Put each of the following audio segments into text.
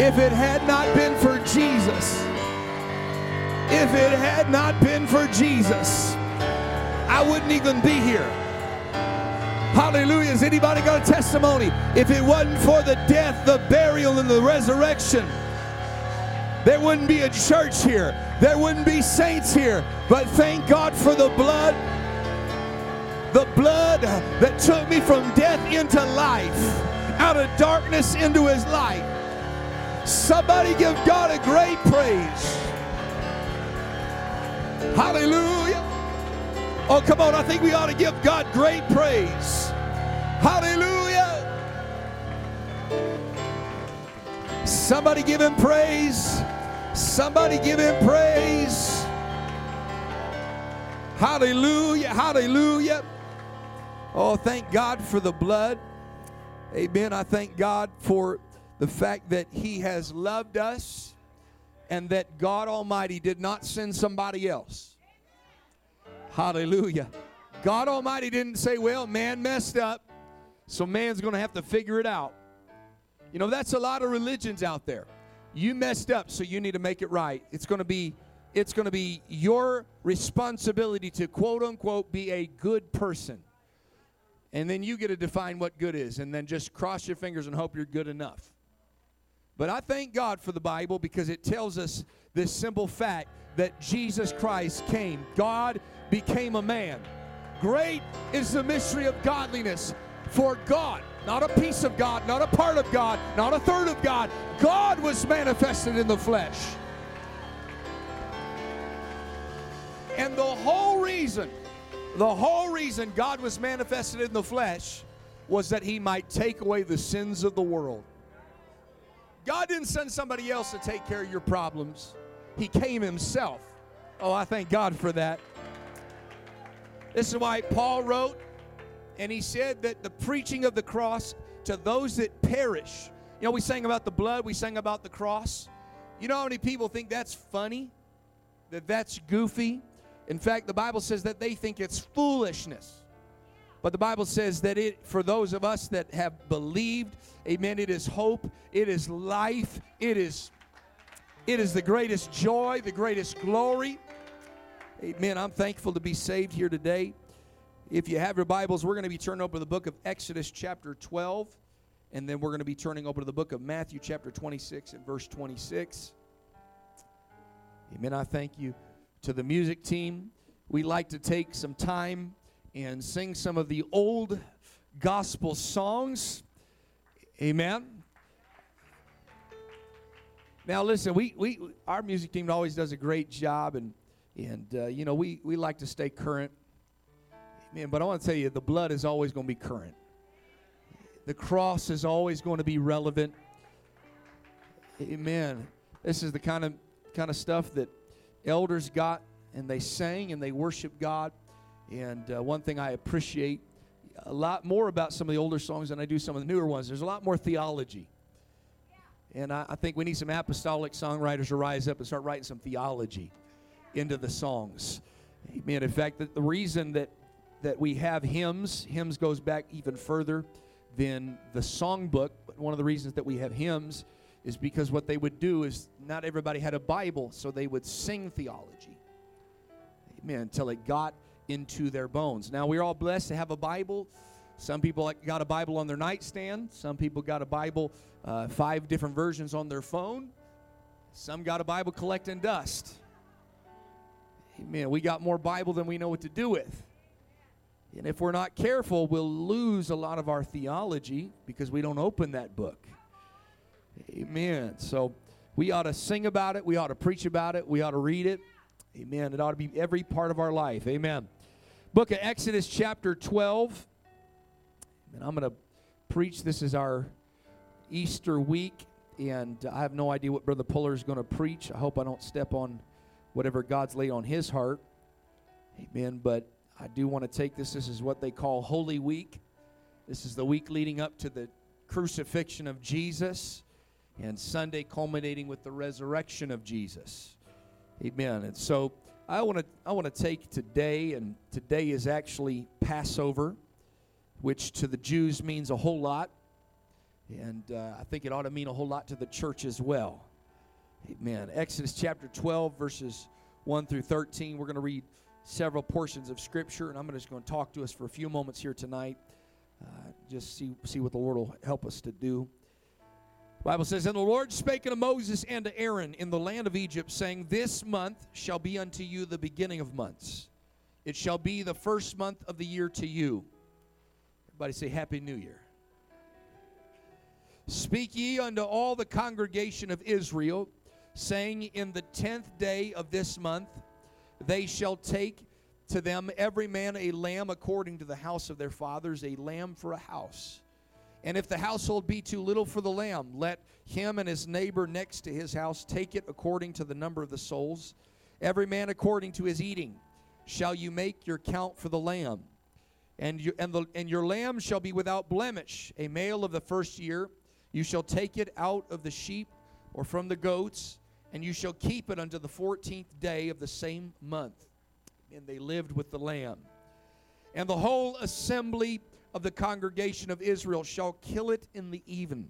If it had not been for Jesus, if it had not been for Jesus, I wouldn't even be here. Hallelujah. Has anybody got a testimony? If it wasn't for the death, the burial, and the resurrection, there wouldn't be a church here. There wouldn't be saints here. But thank God for the blood. The blood that took me from death into life, out of darkness into his light. Somebody give God a great praise. Hallelujah. Oh, come on. I think we ought to give God great praise. Hallelujah. Somebody give him praise. Somebody give him praise. Hallelujah. Hallelujah. Oh, thank God for the blood. Amen. I thank God for the fact that He has loved us and that God Almighty did not send somebody else. Hallelujah. God Almighty didn't say, well, man messed up, so man's going to have to figure it out. You know, that's a lot of religions out there. You messed up, so you need to make it right. It's going to be it's going to be your responsibility to quote unquote be a good person. And then you get to define what good is and then just cross your fingers and hope you're good enough. But I thank God for the Bible because it tells us this simple fact that Jesus Christ came. God became a man. Great is the mystery of godliness. For God, not a piece of God, not a part of God, not a third of God, God was manifested in the flesh. And the whole reason, the whole reason God was manifested in the flesh was that he might take away the sins of the world. God didn't send somebody else to take care of your problems, He came Himself. Oh, I thank God for that. This is why Paul wrote, and he said that the preaching of the cross to those that perish. You know, we sang about the blood, we sang about the cross. You know how many people think that's funny? That that's goofy? In fact, the Bible says that they think it's foolishness. But the Bible says that it, for those of us that have believed, amen, it is hope, it is life, it is, it is the greatest joy, the greatest glory. Amen. I'm thankful to be saved here today. If you have your Bibles, we're going to be turning over the book of Exodus, chapter 12, and then we're going to be turning over to the book of Matthew, chapter 26, and verse 26. Amen. I thank you to the music team. We like to take some time and sing some of the old gospel songs. Amen. Now, listen, we, we our music team always does a great job, and and uh, you know we we like to stay current. Amen. But I want to tell you, the blood is always going to be current. The cross is always going to be relevant. Amen. This is the kind of kind of stuff that elders got, and they sang and they worshiped God. And uh, one thing I appreciate a lot more about some of the older songs than I do some of the newer ones. There's a lot more theology. And I, I think we need some apostolic songwriters to rise up and start writing some theology into the songs. Amen. In fact, the, the reason that, that we have hymns, hymns goes back even further than the songbook. But one of the reasons that we have hymns is because what they would do is not everybody had a Bible, so they would sing theology. Amen. Until it got into their bones. Now, we're all blessed to have a Bible. Some people got a Bible on their nightstand. Some people got a Bible, uh, five different versions on their phone. Some got a Bible collecting dust. Amen. We got more Bible than we know what to do with. And if we're not careful, we'll lose a lot of our theology because we don't open that book. Amen. So we ought to sing about it. We ought to preach about it. We ought to read it. Amen. It ought to be every part of our life. Amen. Book of Exodus, chapter 12. And I'm going to preach. This is our Easter week. And I have no idea what Brother Puller is going to preach. I hope I don't step on whatever God's laid on his heart. Amen. But I do want to take this. This is what they call Holy Week. This is the week leading up to the crucifixion of Jesus and Sunday culminating with the resurrection of Jesus. Amen. And so I want to I want to take today, and today is actually Passover, which to the Jews means a whole lot. And uh, I think it ought to mean a whole lot to the church as well. Amen. Exodus chapter 12, verses 1 through 13. We're going to read several portions of Scripture, and I'm just going to talk to us for a few moments here tonight. Uh, just see, see what the Lord will help us to do. Bible says, And the Lord spake unto Moses and to Aaron in the land of Egypt, saying, This month shall be unto you the beginning of months. It shall be the first month of the year to you. Everybody say, Happy New Year. Speak ye unto all the congregation of Israel, saying, In the tenth day of this month they shall take to them every man a lamb according to the house of their fathers, a lamb for a house. And if the household be too little for the lamb, let him and his neighbor next to his house take it according to the number of the souls. Every man according to his eating shall you make your count for the lamb. And, you, and, the, and your lamb shall be without blemish, a male of the first year. You shall take it out of the sheep or from the goats, and you shall keep it unto the fourteenth day of the same month. And they lived with the lamb. And the whole assembly of the congregation of Israel shall kill it in the even.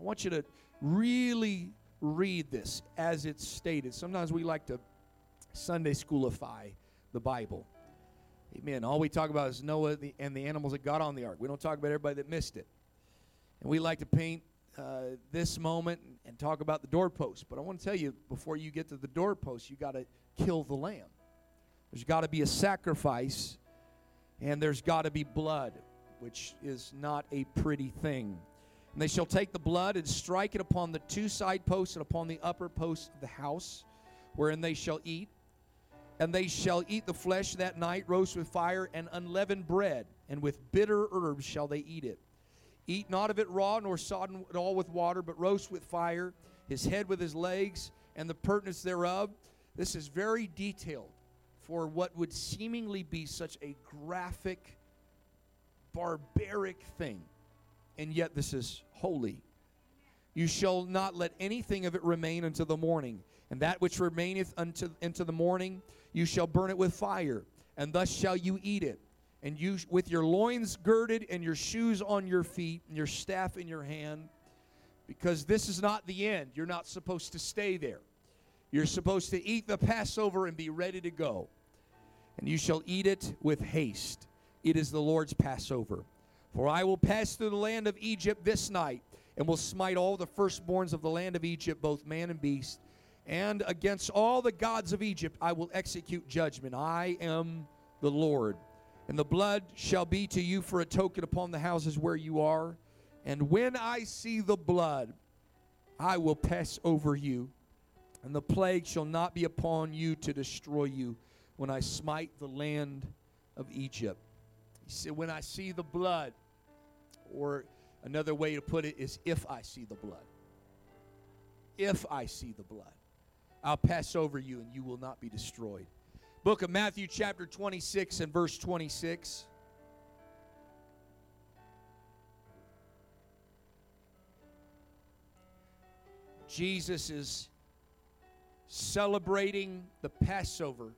I want you to really read this as it's stated. Sometimes we like to Sunday schoolify the Bible. Amen. All we talk about is Noah and the animals that got on the ark. We don't talk about everybody that missed it. And we like to paint uh, this moment and talk about the doorpost. But I want to tell you, before you get to the doorpost, you got to kill the lamb. There's got to be a sacrifice, and there's got to be blood, which is not a pretty thing. And they shall take the blood and strike it upon the two side posts and upon the upper posts of the house, wherein they shall eat. And they shall eat the flesh that night, roast with fire and unleavened bread, and with bitter herbs shall they eat it. Eat not of it raw, nor sodden at all with water, but roast with fire, his head with his legs, and the purtenance thereof. This is very detailed for what would seemingly be such a graphic, barbaric thing. And yet, this is holy. You shall not let anything of it remain until the morning. And that which remaineth unto, into the morning, you shall burn it with fire, and thus shall you eat it and you with your loins girded and your shoes on your feet and your staff in your hand because this is not the end you're not supposed to stay there you're supposed to eat the passover and be ready to go. And you shall eat it with haste. It is the lord's passover. For i will pass through the land of egypt this night and will smite all the firstborns of the land of egypt both man and beast. And against all the gods of egypt i will execute judgment. I am the lord. And the blood shall be to you for a token upon the houses where you are. And when I see the blood, I will pass over you, and the plague shall not be upon you to destroy you when I smite the land of Egypt. He said, When I see the blood, or another way to put it is, if I see the blood. If I see the blood, I'll pass over you and you will not be destroyed book of Matthew, chapter 26, and verse 26. Jesus is celebrating the Passover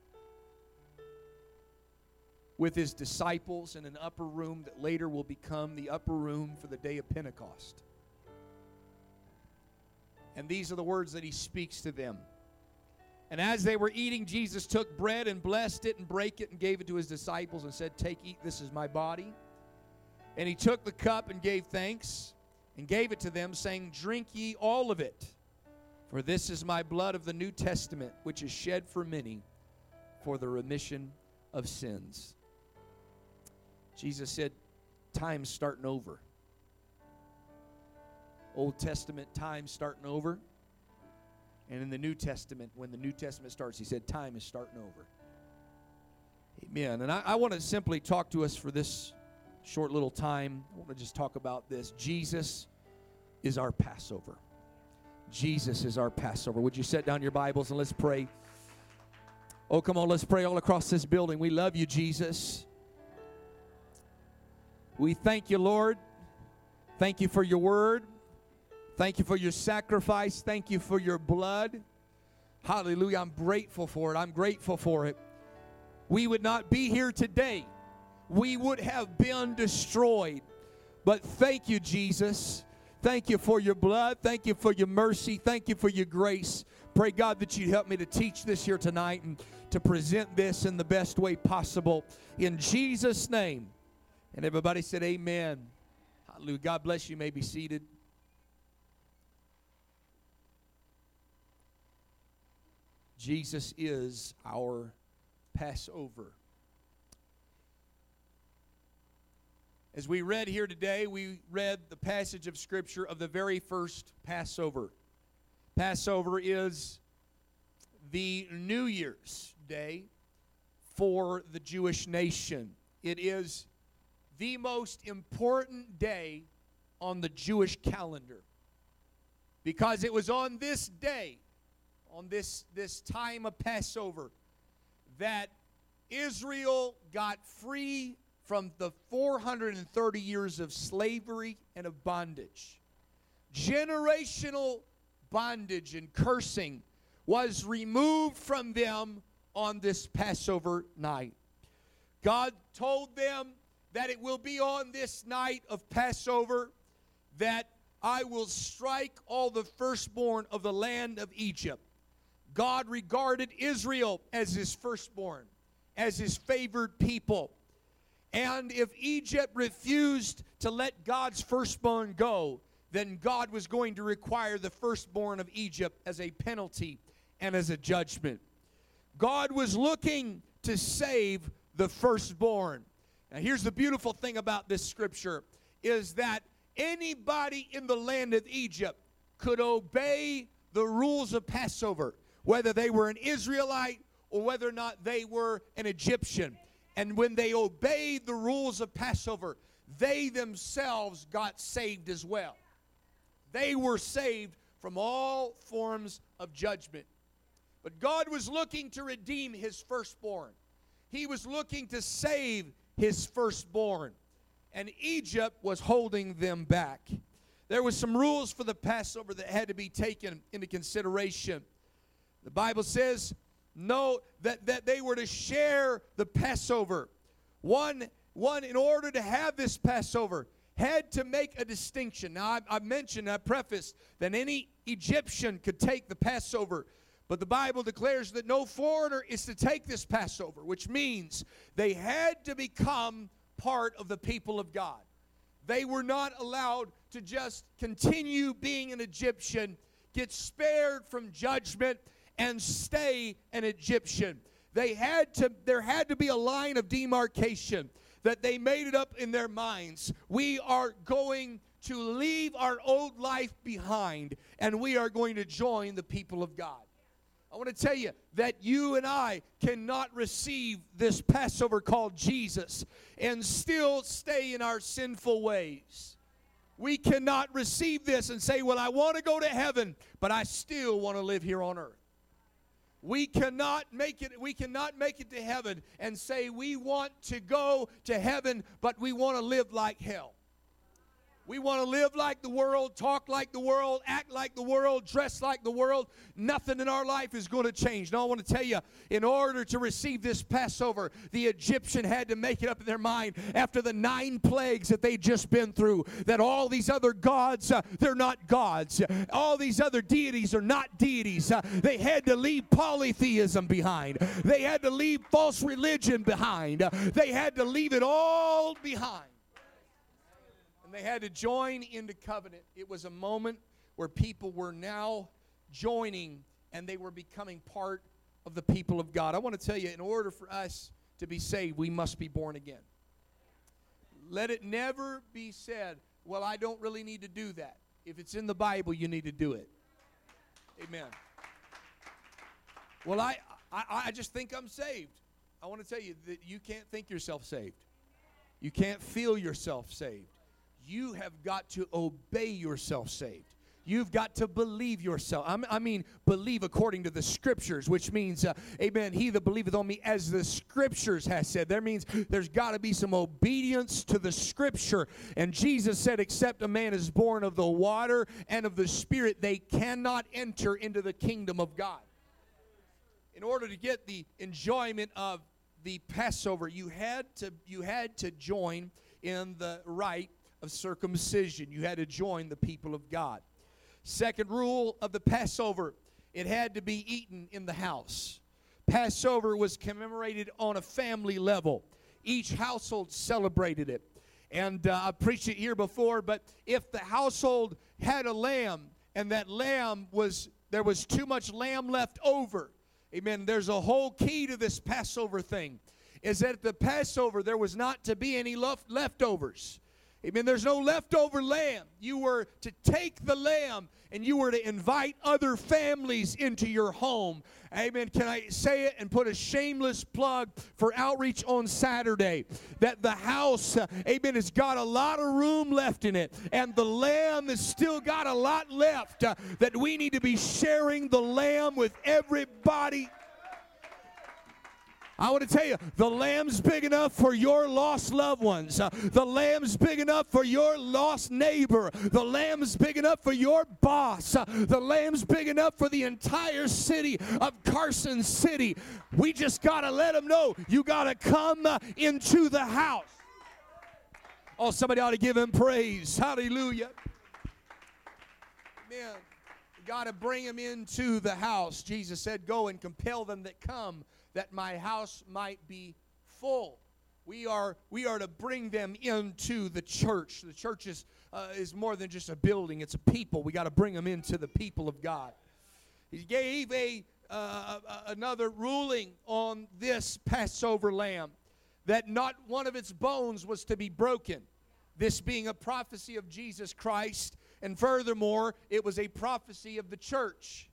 with his disciples in an upper room that later will become the upper room for the day of Pentecost. And these are the words that he speaks to them. And as they were eating, Jesus took bread and blessed it and brake it and gave it to his disciples and said, Take, eat, this is my body. And he took the cup and gave thanks and gave it to them, saying, Drink ye all of it, for this is my blood of the New Testament, which is shed for many for the remission of sins. Jesus said, Time's starting over. Old Testament time starting over. And in the New Testament, when the New Testament starts, he said, Time is starting over. Amen. And I, I want to simply talk to us for this short little time. I want to just talk about this. Jesus is our Passover. Jesus is our Passover. Would you set down your Bibles and let's pray? Oh, come on, let's pray all across this building. We love you, Jesus. We thank you, Lord. Thank you for your word. Thank you for your sacrifice. Thank you for your blood. Hallelujah. I'm grateful for it. I'm grateful for it. We would not be here today. We would have been destroyed. But thank you, Jesus, Thank you for your blood. Thank you for your mercy. Thank you for your grace. Pray, God, that you'd help me to teach this here tonight and to present this in the best way possible. In Jesus' name. And everybody said, Amen. Hallelujah. God bless you. you may be seated. Jesus is our Passover. As we read here today, we read the passage of Scripture of the very first Passover. Passover is the New Year's Day for the Jewish nation. It is the most important day on the Jewish calendar because it was on this day, on this, this time of Passover, that Israel got free from the 430 years of slavery and of bondage. Generational bondage and cursing was removed from them on this Passover night. God told them that it will be on this night of Passover that I will strike all the firstborn of the land of Egypt. God regarded Israel as his firstborn, as his favored people. And if Egypt refused to let God's firstborn go, then God was going to require the firstborn of Egypt as a penalty and as a judgment. God was looking to save the firstborn. Now here's the beautiful thing about this scripture is that anybody in the land of Egypt could obey the rules of Passover, whether they were an Israelite or whether or not they were an Egyptian. And when they obeyed the rules of Passover, they themselves got saved as well. They were saved from all forms of judgment. But God was looking to redeem his firstborn. He was looking to save his firstborn. And Egypt was holding them back. There was some rules for the Passover that had to be taken into consideration. The Bible says know that, that they were to share the Passover. One, one, in order to have this Passover, had to make a distinction. Now, I, I mentioned, I prefaced that any Egyptian could take the Passover, but the Bible declares that no foreigner is to take this Passover, which means they had to become part of the people of God. They were not allowed to just continue being an Egyptian, get spared from judgment, and stay an Egyptian. They had to, there had to be a line of demarcation that they made it up in their minds. We are going to leave our old life behind and we are going to join the people of God. I want to tell you that you and I cannot receive this Passover called Jesus and still stay in our sinful ways. We cannot receive this and say, Well, I want to go to heaven, but I still want to live here on earth. We cannot make it we cannot make it to heaven and say we want to go to heaven but we want to live like hell. We want to live like the world, talk like the world, act like the world, dress like the world. Nothing in our life is going to change. Now, I want to tell you, in order to receive this Passover, the Egyptian had to make it up in their mind after the nine plagues that they'd just been through that all these other gods, uh, they're not gods. All these other deities are not deities. Uh, they had to leave polytheism behind, they had to leave false religion behind, uh, they had to leave it all behind they had to join into covenant. It was a moment where people were now joining and they were becoming part of the people of God. I want to tell you, in order for us to be saved, we must be born again. Let it never be said, well, I don't really need to do that. If it's in the Bible, you need to do it. Amen. Well, I, I, I just think I'm saved. I want to tell you that you can't think yourself saved. You can't feel yourself saved you have got to obey yourself saved. You've got to believe yourself. I mean, believe according to the scriptures, which means, uh, amen, he that believeth on me, as the scriptures has said. There means there's got to be some obedience to the scripture. And Jesus said, except a man is born of the water and of the spirit, they cannot enter into the kingdom of God. In order to get the enjoyment of the Passover, you had to, you had to join in the rite of circumcision. You had to join the people of God. Second rule of the Passover it had to be eaten in the house. Passover was commemorated on a family level, each household celebrated it. And uh, I preached it here before, but if the household had a lamb and that lamb was, there was too much lamb left over, amen, there's a whole key to this Passover thing is that at the Passover there was not to be any left leftovers. Amen. There's no leftover lamb. You were to take the lamb and you were to invite other families into your home. Amen. Can I say it and put a shameless plug for outreach on Saturday? That the house, uh, amen, has got a lot of room left in it, and the lamb has still got a lot left. Uh, that we need to be sharing the lamb with everybody I want to tell you, the lamb's big enough for your lost loved ones. Uh, the lamb's big enough for your lost neighbor. The lamb's big enough for your boss. Uh, the lamb's big enough for the entire city of Carson City. We just got to let them know you got to come uh, into the house. Oh, somebody ought to give him praise. Hallelujah. Man, got to bring him into the house. Jesus said, Go and compel them that come that my house might be full. We are, we are to bring them into the church. The church is, uh, is more than just a building, it's a people. We got to bring them into the people of God. He gave a, uh, another ruling on this Passover lamb that not one of its bones was to be broken. This being a prophecy of Jesus Christ, and furthermore, it was a prophecy of the church.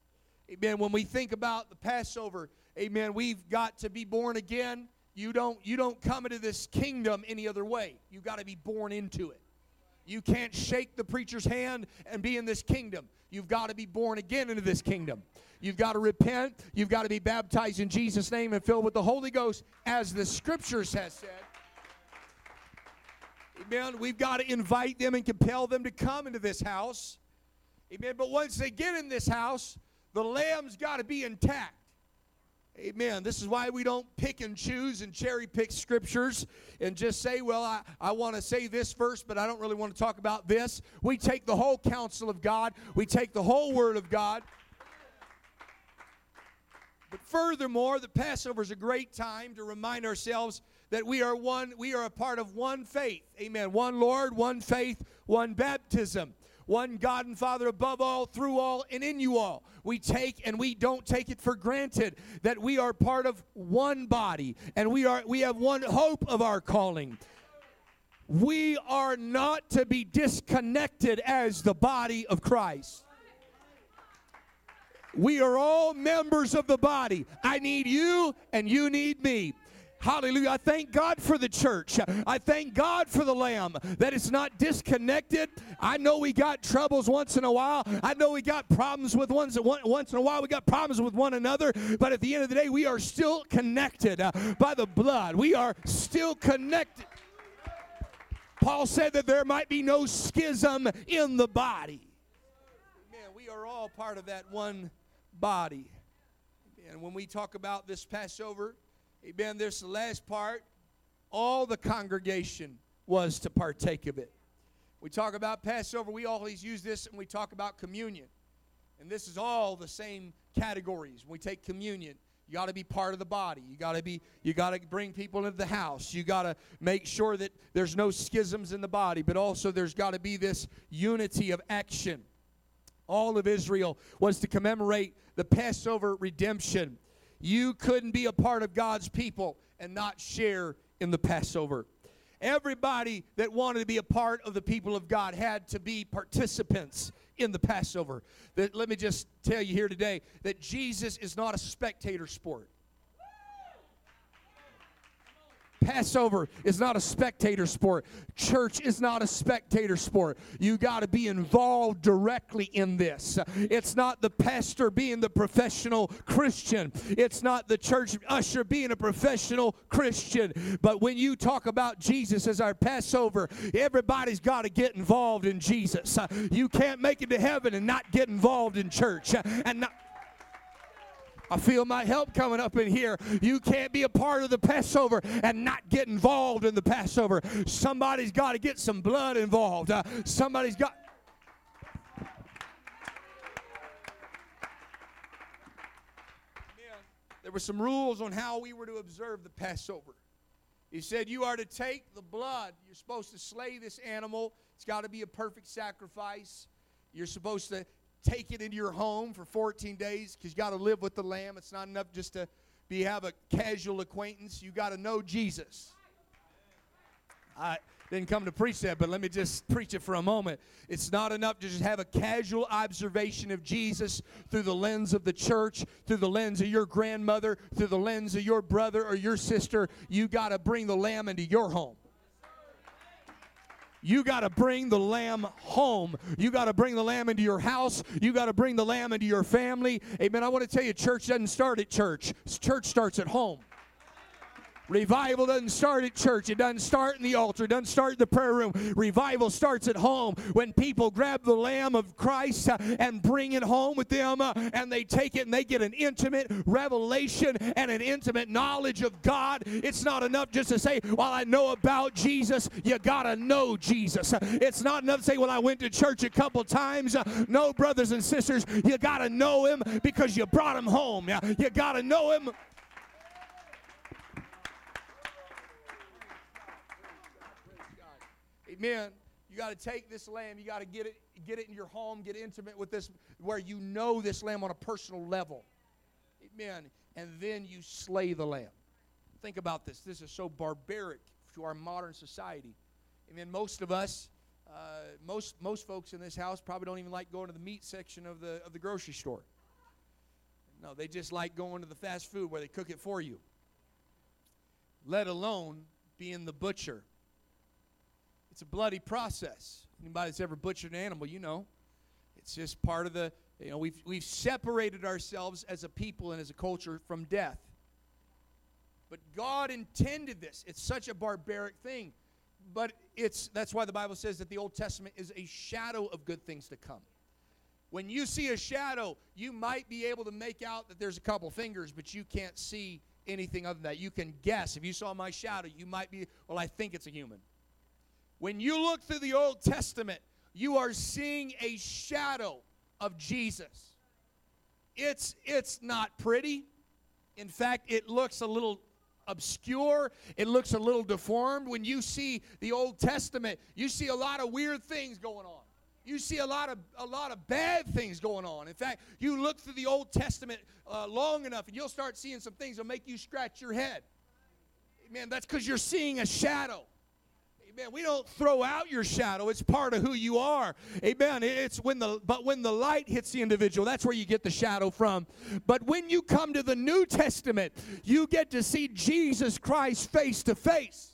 Amen. When we think about the Passover, amen, we've got to be born again. You don't you don't come into this kingdom any other way. You've got to be born into it. You can't shake the preacher's hand and be in this kingdom. You've got to be born again into this kingdom. You've got to repent. You've got to be baptized in Jesus' name and filled with the Holy Ghost, as the scriptures has said. Amen. We've got to invite them and compel them to come into this house. Amen. But once they get in this house, the lamb's got to be intact. Amen. This is why we don't pick and choose and cherry pick scriptures and just say, well, I, I want to say this verse, but I don't really want to talk about this. We take the whole counsel of God, we take the whole word of God. But furthermore, the Passover is a great time to remind ourselves that we are one, we are a part of one faith. Amen. One Lord, one faith, one baptism one God and Father above all, through all, and in you all. We take and we don't take it for granted that we are part of one body and we are we have one hope of our calling. We are not to be disconnected as the body of Christ. We are all members of the body. I need you and you need me. Hallelujah. I thank God for the church. I thank God for the Lamb that it's not disconnected. I know we got troubles once in a while. I know we got problems with ones once in a while. We got problems with one another. But at the end of the day, we are still connected uh, by the blood. We are still connected. Paul said that there might be no schism in the body. We are all part of that one body. And when we talk about this Passover, Amen. This the last part. All the congregation was to partake of it. We talk about Passover, we always use this and we talk about communion. And this is all the same categories. When we take communion, you got to be part of the body. You got to be you got to bring people into the house. You got to make sure that there's no schisms in the body, but also there's got to be this unity of action. All of Israel was to commemorate the Passover redemption. You couldn't be a part of God's people and not share in the Passover. Everybody that wanted to be a part of the people of God had to be participants in the Passover. That, let me just tell you here today that Jesus is not a spectator sport. Passover is not a spectator sport. Church is not a spectator sport. You got to be involved directly in this. It's not the pastor being the professional Christian. It's not the church usher being a professional Christian. But when you talk about Jesus as our Passover, everybody's got to get involved in Jesus. You can't make it to heaven and not get involved in church and not I feel my help coming up in here. You can't be a part of the Passover and not get involved in the Passover. Somebody's got to get some blood involved. Uh, somebody's got. There were some rules on how we were to observe the Passover. He said, You are to take the blood. You're supposed to slay this animal. It's got to be a perfect sacrifice. You're supposed to take it into your home for 14 days because you got to live with the lamb. It's not enough just to be have a casual acquaintance. You got to know Jesus. I didn't come to preach that, but let me just preach it for a moment. It's not enough to just have a casual observation of Jesus through the lens of the church, through the lens of your grandmother, through the lens of your brother or your sister. You got to bring the lamb into your home. You got to bring the lamb home. You got to bring the lamb into your house. You got to bring the lamb into your family. Amen. I want to tell you, church doesn't start at church, church starts at home. Revival doesn't start at church. It doesn't start in the altar. It doesn't start in the prayer room. Revival starts at home when people grab the Lamb of Christ uh, and bring it home with them uh, and they take it and they get an intimate revelation and an intimate knowledge of God. It's not enough just to say, Well, I know about Jesus. You got to know Jesus. It's not enough to say, Well, I went to church a couple times. Uh, no, brothers and sisters, you got to know Him because you brought Him home. You got to know Him Amen. You got to take this lamb, you got to get it, get it in your home, get intimate with this, where you know this lamb on a personal level. Amen. And then you slay the lamb. Think about this. This is so barbaric to our modern society. Amen. Most of us, uh, most most folks in this house probably don't even like going to the meat section of the of the grocery store. No, they just like going to the fast food where they cook it for you. Let alone being the butcher it's a bloody process. Anybody that's ever butchered an animal, you know. It's just part of the, you know, we've, we've separated ourselves as a people and as a culture from death. But God intended this. It's such a barbaric thing. But it's that's why the Bible says that the Old Testament is a shadow of good things to come. When you see a shadow, you might be able to make out that there's a couple fingers, but you can't see anything other than that. You can guess. If you saw my shadow, you might be, well, I think it's a human. When you look through the Old Testament, you are seeing a shadow of Jesus. It's, it's not pretty. In fact, it looks a little obscure. It looks a little deformed. When you see the Old Testament, you see a lot of weird things going on. You see a lot of a lot of bad things going on. In fact, you look through the Old Testament uh, long enough, and you'll start seeing some things that'll make you scratch your head. Man, that's because you're seeing a shadow. Amen. We don't throw out your shadow. It's part of who you are. Amen. It's when the but when the light hits the individual, that's where you get the shadow from. But when you come to the New Testament, you get to see Jesus Christ face to face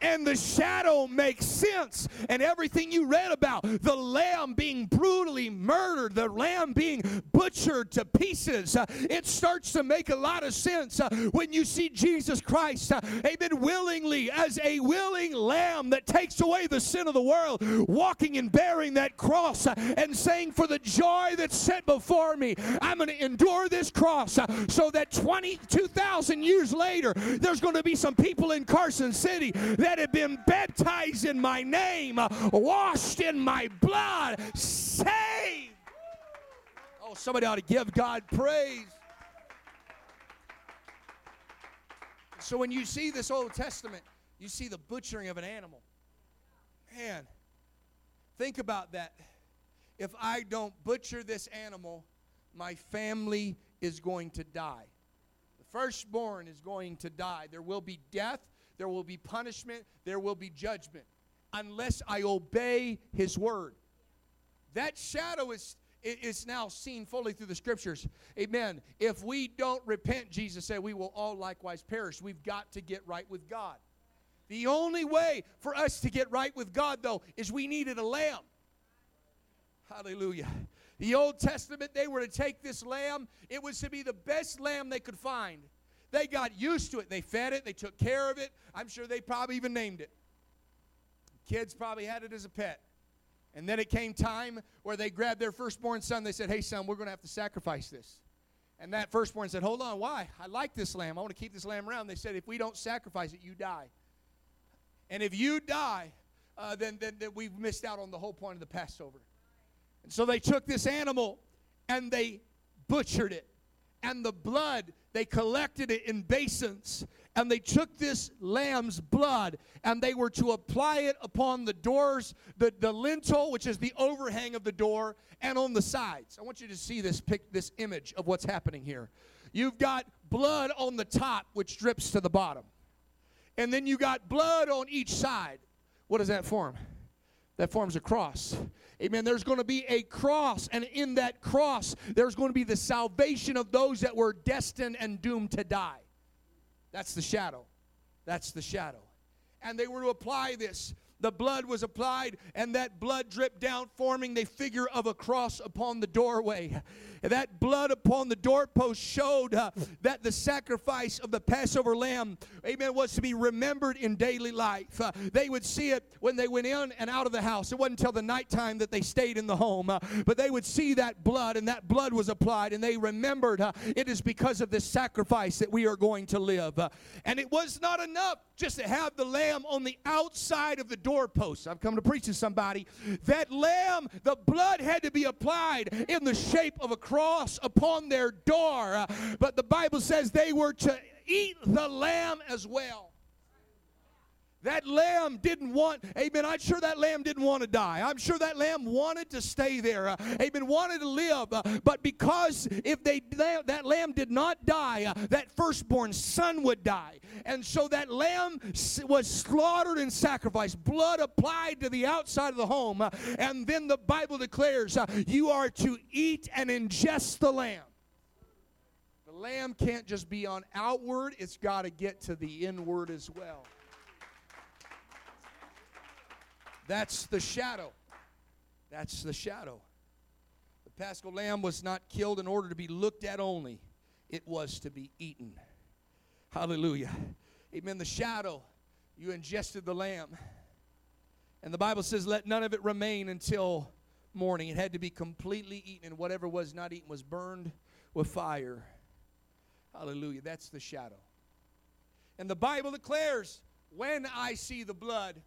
and the shadow makes sense. And everything you read about the lamb being brutally murdered, the lamb being butchered to pieces, uh, it starts to make a lot of sense uh, when you see Jesus Christ, uh, amen, willingly as a willing lamb that takes away the sin of the world, walking and bearing that cross uh, and saying, For the joy that's set before me, I'm going to endure this cross uh, so that 22,000 years later, there's going to be some people in Carson City that that have been baptized in my name, washed in my blood, saved. Oh, somebody ought to give God praise. So when you see this Old Testament, you see the butchering of an animal. Man, think about that. If I don't butcher this animal, my family is going to die. The firstborn is going to die. There will be death, there will be punishment, there will be judgment unless I obey his word. That shadow is is now seen fully through the scriptures. Amen. If we don't repent, Jesus said, we will all likewise perish. We've got to get right with God. The only way for us to get right with God, though, is we needed a lamb. Hallelujah. The Old Testament, they were to take this lamb, it was to be the best lamb they could find. They got used to it. They fed it, they took care of it. I'm sure they probably even named it. Kids probably had it as a pet. And then it came time where they grabbed their firstborn son. They said, Hey, son, we're going to have to sacrifice this. And that firstborn said, Hold on, why? I like this lamb. I want to keep this lamb around. They said, If we don't sacrifice it, you die. And if you die, uh, then, then, then we've missed out on the whole point of the Passover. And so they took this animal and they butchered it. And the blood, they collected it in basins. And they took this lamb's blood and they were to apply it upon the doors, the, the lintel, which is the overhang of the door, and on the sides. I want you to see this pic, this image of what's happening here. You've got blood on the top, which drips to the bottom. And then you got blood on each side. What does that form? That forms a cross. Amen. There's going to be a cross, and in that cross, there's going to be the salvation of those that were destined and doomed to die. That's the shadow. That's the shadow. And they were to apply this the blood was applied, and that blood dripped down, forming the figure of a cross upon the doorway. That blood upon the doorpost showed uh, that the sacrifice of the Passover lamb, amen, was to be remembered in daily life. Uh, they would see it when they went in and out of the house. It wasn't until the nighttime that they stayed in the home, uh, but they would see that blood, and that blood was applied, and they remembered uh, it is because of this sacrifice that we are going to live. Uh, and it was not enough just to have the lamb on the outside of the doorpost. I've come to preach to somebody. That lamb, the blood had to be applied in the shape of a cross upon their door. Uh, but the Bible says they were to eat the lamb as well. That lamb didn't want, amen. I'm sure that lamb didn't want to die. I'm sure that lamb wanted to stay there, uh, amen, wanted to live. Uh, but because if they that lamb did not die, uh, that firstborn son would die. And so that lamb was slaughtered and sacrificed, blood applied to the outside of the home. Uh, and then the Bible declares uh, you are to eat and ingest the lamb. The lamb can't just be on outward, it's got to get to the inward as well. That's the shadow. That's the shadow. The paschal lamb was not killed in order to be looked at only, it was to be eaten. Hallelujah. Amen. The shadow, you ingested the lamb. And the Bible says, let none of it remain until morning. It had to be completely eaten, and whatever was not eaten was burned with fire. Hallelujah. That's the shadow. And the Bible declares, when I see the blood,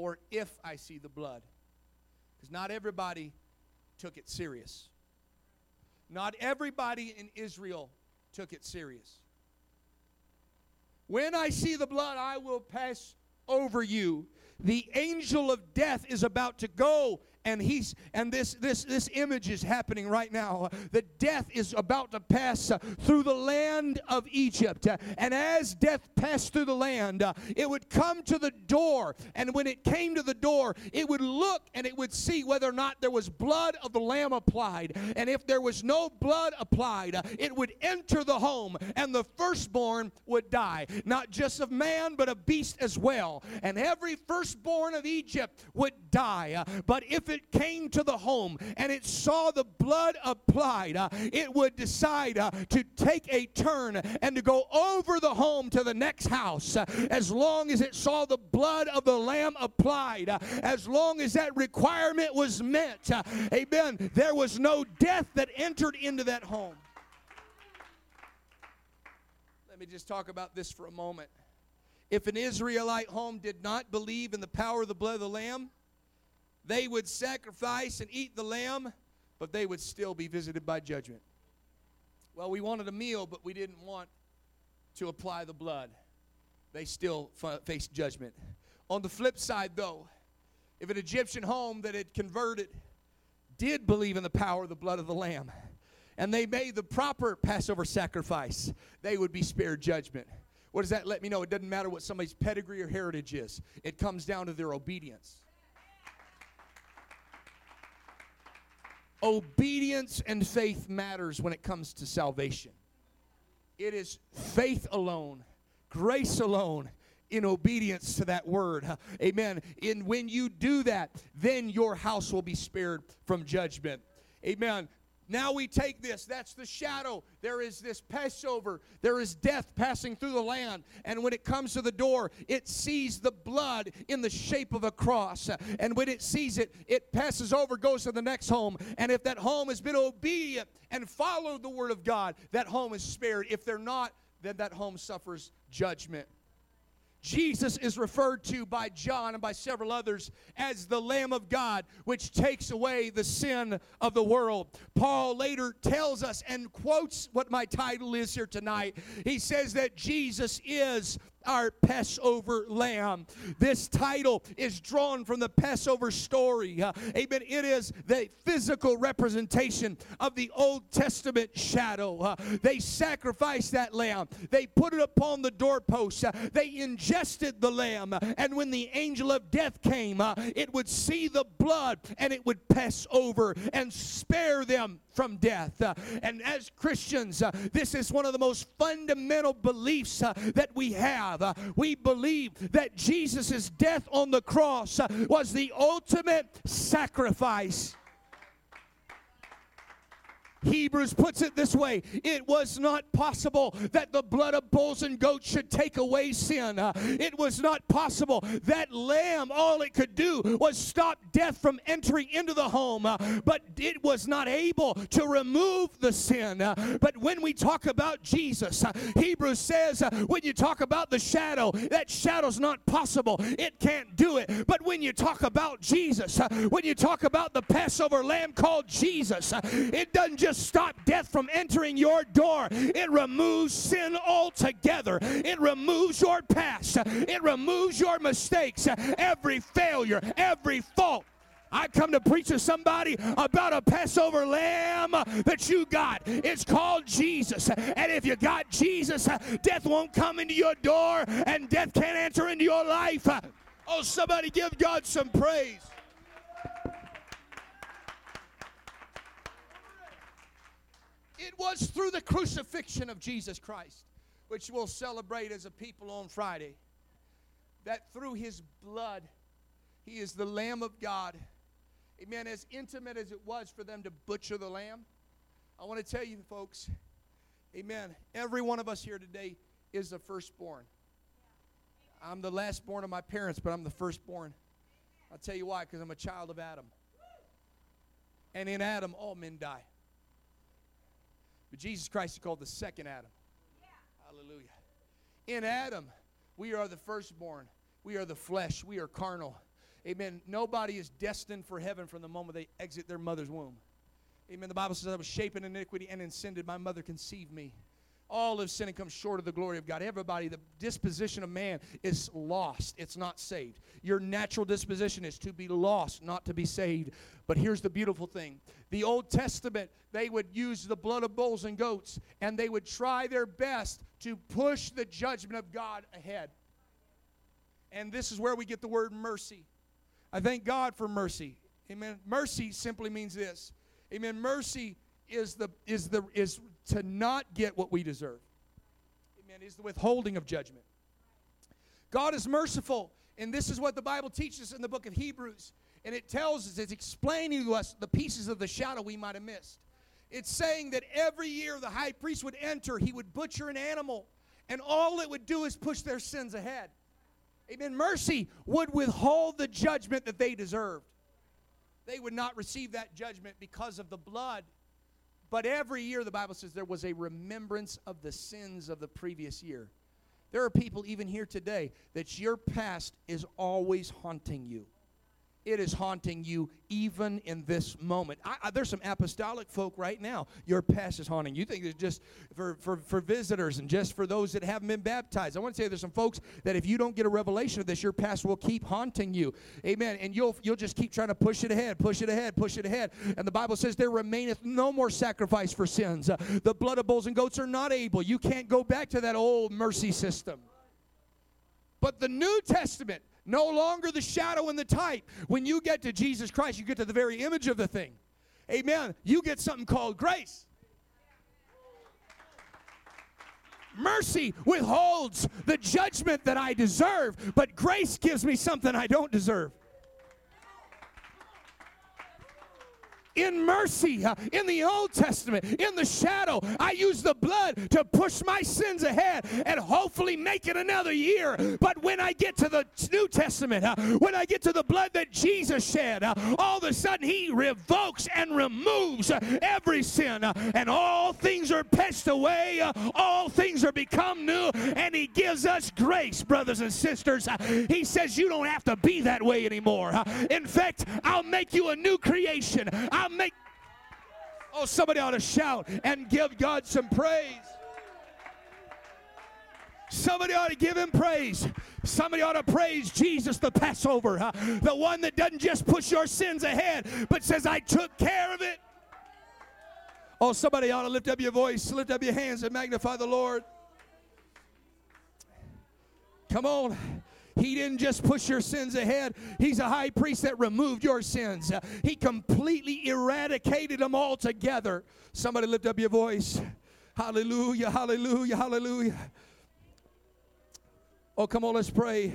or if I see the blood. Because not everybody took it serious. Not everybody in Israel took it serious. When I see the blood, I will pass over you. The angel of death is about to go and he's and this this this image is happening right now. The death is about to pass through the land of egypt. And as death passed through the land it would come to the door. And when it came to the door it would look and it would see whether or not there was blood of the lamb applied. And if there was no blood applied it would enter the home and the firstborn would die. Not just of man but of beast as well. And every firstborn of egypt would die. But if it came to the home and it saw the blood applied, uh, it would decide uh, to take a turn and to go over the home to the next house uh, as long as it saw the blood of the lamb applied, uh, as long as that requirement was met. Uh, amen. There was no death that entered into that home. Let me just talk about this for a moment. If an Israelite home did not believe in the power of the blood of the Lamb, they would sacrifice and eat the lamb, but they would still be visited by judgment. Well, we wanted a meal, but we didn't want to apply the blood. They still faced judgment. On the flip side, though, if an Egyptian home that had converted did believe in the power of the blood of the lamb, and they made the proper Passover sacrifice, they would be spared judgment. What does that let me know? It doesn't matter what somebody's pedigree or heritage is, it comes down to their obedience. Obedience and faith matters when it comes to salvation. It is faith alone, grace alone, in obedience to that word. Amen. And when you do that, then your house will be spared from judgment. Amen. Now we take this. That's the shadow. There is this Passover. There is death passing through the land. And when it comes to the door, it sees the blood in the shape of a cross. And when it sees it, it passes over, goes to the next home. And if that home has been obedient and followed the word of God, that home is spared. If they're not, then that home suffers judgment. Jesus is referred to by John and by several others as the Lamb of God, which takes away the sin of the world. Paul later tells us and quotes what my title is here tonight. He says that Jesus is our Passover lamb. This title is drawn from the Passover story. Uh, amen. It is the physical representation of the Old Testament shadow. Uh, they sacrificed that lamb, they put it upon the doorpost, uh, they ingested the lamb, and when the angel of death came, uh, it would see the blood and it would pass over and spare them from death. Uh, and as Christians, uh, this is one of the most fundamental beliefs uh, that we have. We believe that Jesus' death on the cross was the ultimate sacrifice. Hebrews puts it this way it was not possible that the blood of bulls and goats should take away sin. Uh, it was not possible. That lamb, all it could do was stop death from entering into the home, uh, but it was not able to remove the sin. Uh, but when we talk about Jesus, uh, Hebrews says uh, when you talk about the shadow, that shadow's not possible. It can't do it. But when you talk about Jesus, uh, when you talk about the Passover lamb called Jesus, it doesn't just just stop death from entering your door. It removes sin altogether. It removes your past. It removes your mistakes, every failure, every fault. I come to preach to somebody about a Passover lamb that you got. It's called Jesus. And if you got Jesus, death won't come into your door and death can't enter into your life. Oh, somebody give God some praise. It was through the crucifixion of Jesus Christ, which we'll celebrate as a people on Friday, that through his blood, he is the Lamb of God. Amen. As intimate as it was for them to butcher the lamb, I want to tell you, folks, amen. Every one of us here today is the firstborn. I'm the last born of my parents, but I'm the firstborn. I'll tell you why, because I'm a child of Adam. And in Adam, all men die. But Jesus Christ is called the second Adam. Yeah. Hallelujah. In Adam, we are the firstborn. We are the flesh. We are carnal. Amen. Nobody is destined for heaven from the moment they exit their mother's womb. Amen. The Bible says, I was shapen in iniquity and in sin did my mother conceive me. All have sinned and come short of the glory of God. Everybody, the disposition of man is lost. It's not saved. Your natural disposition is to be lost, not to be saved. But here's the beautiful thing the Old Testament, they would use the blood of bulls and goats, and they would try their best to push the judgment of God ahead. And this is where we get the word mercy. I thank God for mercy. Amen. Mercy simply means this. Amen. Mercy is the is the is to not get what we deserve. Amen. Is the withholding of judgment. God is merciful, and this is what the Bible teaches in the book of Hebrews. And it tells us, it's explaining to us the pieces of the shadow we might have missed. It's saying that every year the high priest would enter, he would butcher an animal, and all it would do is push their sins ahead. Amen. Mercy would withhold the judgment that they deserved. They would not receive that judgment because of the blood but every year, the Bible says there was a remembrance of the sins of the previous year. There are people even here today that your past is always haunting you it is haunting you even in this moment. I, I, there's some apostolic folk right now. Your past is haunting you. Think it's just for, for, for visitors and just for those that haven't been baptized. I want to say there's some folks that if you don't get a revelation of this, your past will keep haunting you. Amen. And you'll you'll just keep trying to push it ahead, push it ahead, push it ahead. And the Bible says there remaineth no more sacrifice for sins. Uh, the blood of bulls and goats are not able. You can't go back to that old mercy system. But the New Testament no longer the shadow and the type. When you get to Jesus Christ, you get to the very image of the thing. Amen. You get something called grace. Mercy withholds the judgment that I deserve, but grace gives me something I don't deserve. In mercy uh, in the Old Testament, in the shadow. I use the blood to push my sins ahead and hopefully make it another year. But when I get to the New Testament, uh, when I get to the blood that Jesus shed, uh, all of a sudden He revokes and removes every sin, and all things are passed away, all things are become new, and He gives us grace, brothers and sisters. He says, You don't have to be that way anymore. In fact, I'll make you a new creation. I'll make. Oh, somebody ought to shout and give God some praise. Somebody ought to give him praise. Somebody ought to praise Jesus, the Passover, huh? the one that doesn't just push your sins ahead, but says, I took care of it. Oh, somebody ought to lift up your voice, lift up your hands, and magnify the Lord. Come on. He didn't just push your sins ahead. He's a high priest that removed your sins. He completely eradicated them altogether. Somebody lift up your voice. Hallelujah, hallelujah, hallelujah. Oh, come on, let's pray.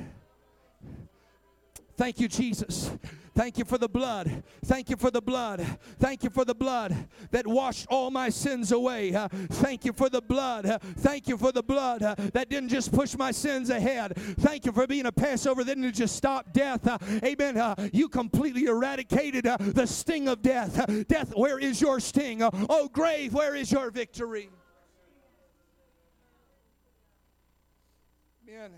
Thank you, Jesus. Thank you for the blood. Thank you for the blood. Thank you for the blood that washed all my sins away. Uh, thank you for the blood. Uh, thank you for the blood uh, that didn't just push my sins ahead. Thank you for being a Passover that didn't just stop death. Uh, amen. Uh, you completely eradicated uh, the sting of death. death, where is your sting? oh, grave, where is your victory? Man.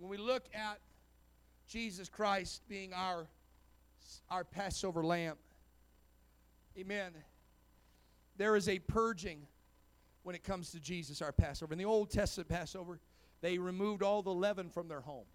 When we look at Jesus Christ being our, our Passover lamb, amen, there is a purging when it comes to Jesus, our Passover. In the Old Testament Passover, they removed all the leaven from their home.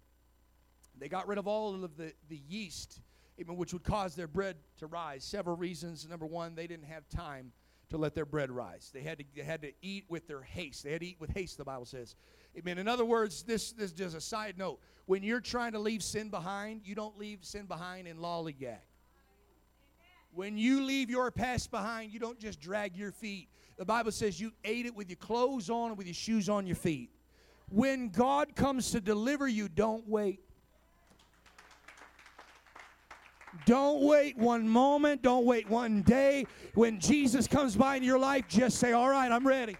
They got rid of all of the, the yeast, which would cause their bread to rise. Several reasons. Number one, they didn't have time to let their bread rise. They had to, they had to eat with their haste. They had to eat with haste, the Bible says. Amen. In other words, this, this is just a side note. When you're trying to leave sin behind, you don't leave sin behind in lollygag. When you leave your past behind, you don't just drag your feet. The Bible says you ate it with your clothes on and with your shoes on your feet. When God comes to deliver you, don't wait. Don't wait one moment. Don't wait one day. When Jesus comes by in your life, just say, All right, I'm ready.